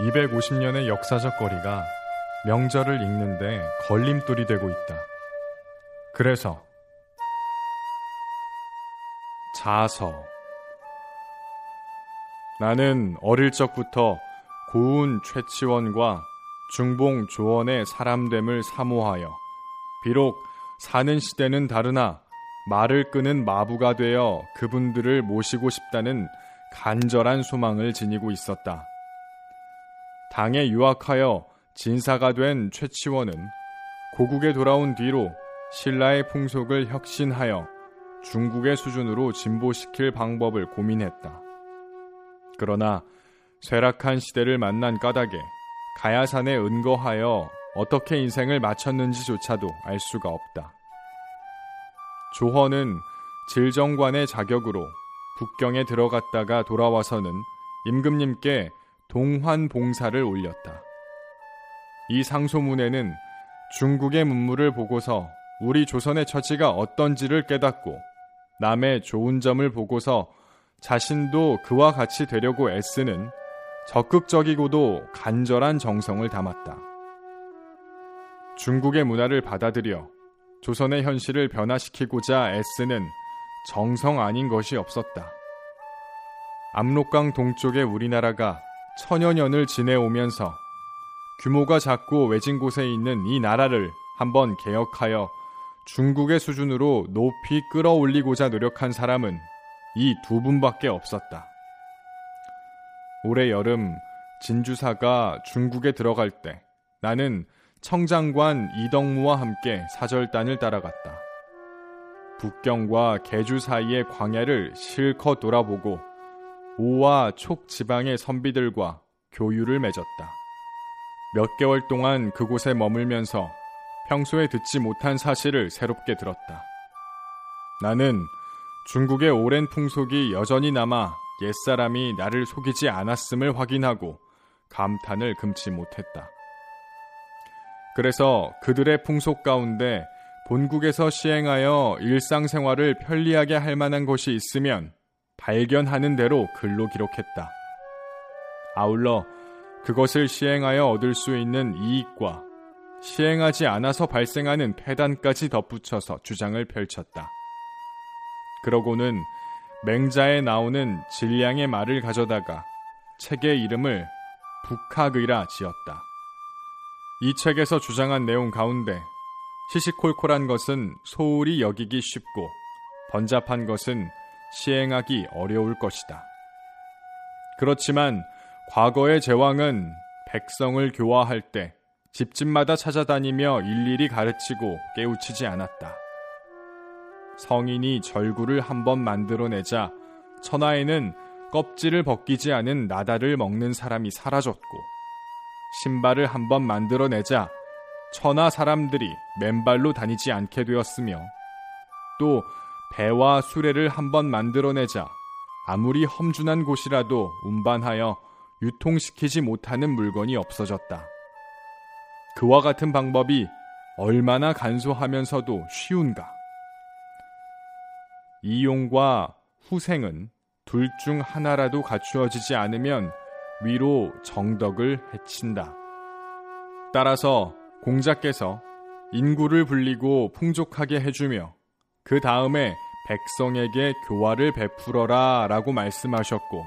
(250년의) 역사적 거리가 명절을 읽는데 걸림돌이 되고 있다. 그래서 자서 나는 어릴 적부터 고운 최치원과 중봉 조원의 사람됨을 사모하여 비록 사는 시대는 다르나 말을 끄는 마부가 되어 그분들을 모시고 싶다는 간절한 소망을 지니고 있었다. 당에 유학하여 진사가 된 최치원은 고국에 돌아온 뒤로 신라의 풍속을 혁신하여 중국의 수준으로 진보시킬 방법을 고민했다. 그러나 쇠락한 시대를 만난 까닭에 가야산에 은거하여 어떻게 인생을 마쳤는지조차도 알 수가 없다. 조헌은 질정관의 자격으로 북경에 들어갔다가 돌아와서는 임금님께 동환 봉사를 올렸다. 이 상소문에는 중국의 문물을 보고서 우리 조선의 처지가 어떤지를 깨닫고 남의 좋은 점을 보고서 자신도 그와 같이 되려고 애쓰는 적극적이고도 간절한 정성을 담았다. 중국의 문화를 받아들여 조선의 현실을 변화시키고자 애쓰는 정성 아닌 것이 없었다. 압록강 동쪽의 우리나라가 천여 년을 지내오면서 규모가 작고 외진 곳에 있는 이 나라를 한번 개혁하여 중국의 수준으로 높이 끌어올리고자 노력한 사람은 이 두 분밖에 없었다. 올해 여름 진주사가 중국에 들어갈 때 나는 청장관 이덕무와 함께 사절단을 따라갔다. 북경과 개주 사이의 광야를 실컷 돌아보고 오와 촉 지방의 선비들과 교류를 맺었다. 몇 개월 동안 그곳에 머물면서 평소에 듣지 못한 사실을 새롭게 들었다. 나는 중국의 오랜 풍속이 여전히 남아 옛사람이 나를 속이지 않았음을 확인하고 감탄을 금치 못했다. 그래서 그들의 풍속 가운데 본국에서 시행하여 일상생활을 편리하게 할 만한 것이 있으면 발견하는 대로 글로 기록했다. 아울러 그것을 시행하여 얻을 수 있는 이익과 시행하지 않아서 발생하는 폐단까지 덧붙여서 주장을 펼쳤다. 그러고는 맹자에 나오는 질량의 말을 가져다가 책의 이름을 북학의라 지었다. 이 책에서 주장한 내용 가운데 시시콜콜한 것은 소홀히 여기기 쉽고 번잡한 것은 시행하기 어려울 것이다. 그렇지만 과거의 제왕은 백성을 교화할 때 집집마다 찾아다니며 일일이 가르치고 깨우치지 않았다. 성인이 절구를 한번 만들어내자 천하에는 껍질을 벗기지 않은 나다를 먹는 사람이 사라졌고 신발을 한번 만들어내자 천하 사람들이 맨발로 다니지 않게 되었으며 또 배와 수레를 한번 만들어내자 아무리 험준한 곳이라도 운반하여 유통시키지 못하는 물건이 없어졌다. 그와 같은 방법이 얼마나 간소하면서도 쉬운가? 이용과 후생은 둘 중 하나라도 갖추어지지 않으면 위로 정덕을 해친다. 따라서 공자께서 인구를 불리고 풍족하게 해주며 그 다음에 백성에게 교화를 베풀어라 라고 말씀하셨고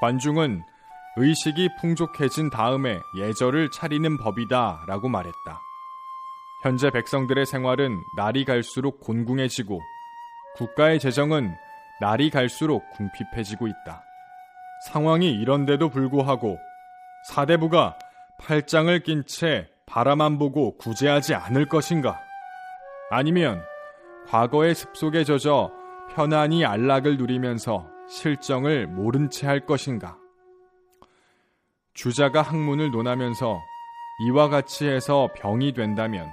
관중은 의식이 풍족해진 다음에 예절을 차리는 법이다 라고 말했다. 현재 백성들의 생활은 날이 갈수록 곤궁해지고 국가의 재정은 날이 갈수록 궁핍해지고 있다. 상황이 이런데도 불구하고 사대부가 팔짱을 낀 채 바라만 보고 구제하지 않을 것인가? 아니면 과거의 습속에 젖어 편안히 안락을 누리면서 실정을 모른 채 할 것인가? 주자가 학문을 논하면서 이와 같이 해서 병이 된다면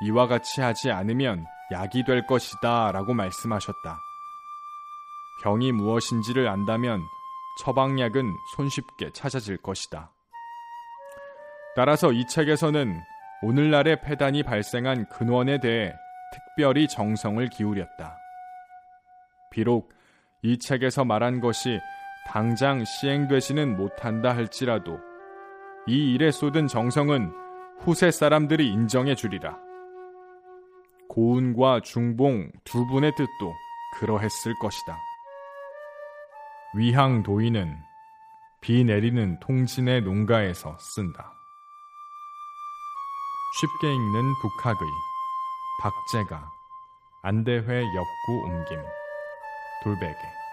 이와 같이 하지 않으면 약이 될 것이다 라고 말씀하셨다. 병이 무엇인지를 안다면 처방약은 손쉽게 찾아질 것이다. 따라서 이 책에서는 오늘날의 폐단이 발생한 근원에 대해 특별히 정성을 기울였다. 비록 이 책에서 말한 것이 당장 시행되지는 못한다 할지라도 이 일에 쏟은 정성은 후세 사람들이 인정해 주리라. 고운과 중봉 두 분의 뜻도 그러했을 것이다. 위항 도인은 비 내리는 통진의 농가에서 쓴다. 쉽게 읽는 북학의 박제가 안대회 엽구 옮김. 돌베개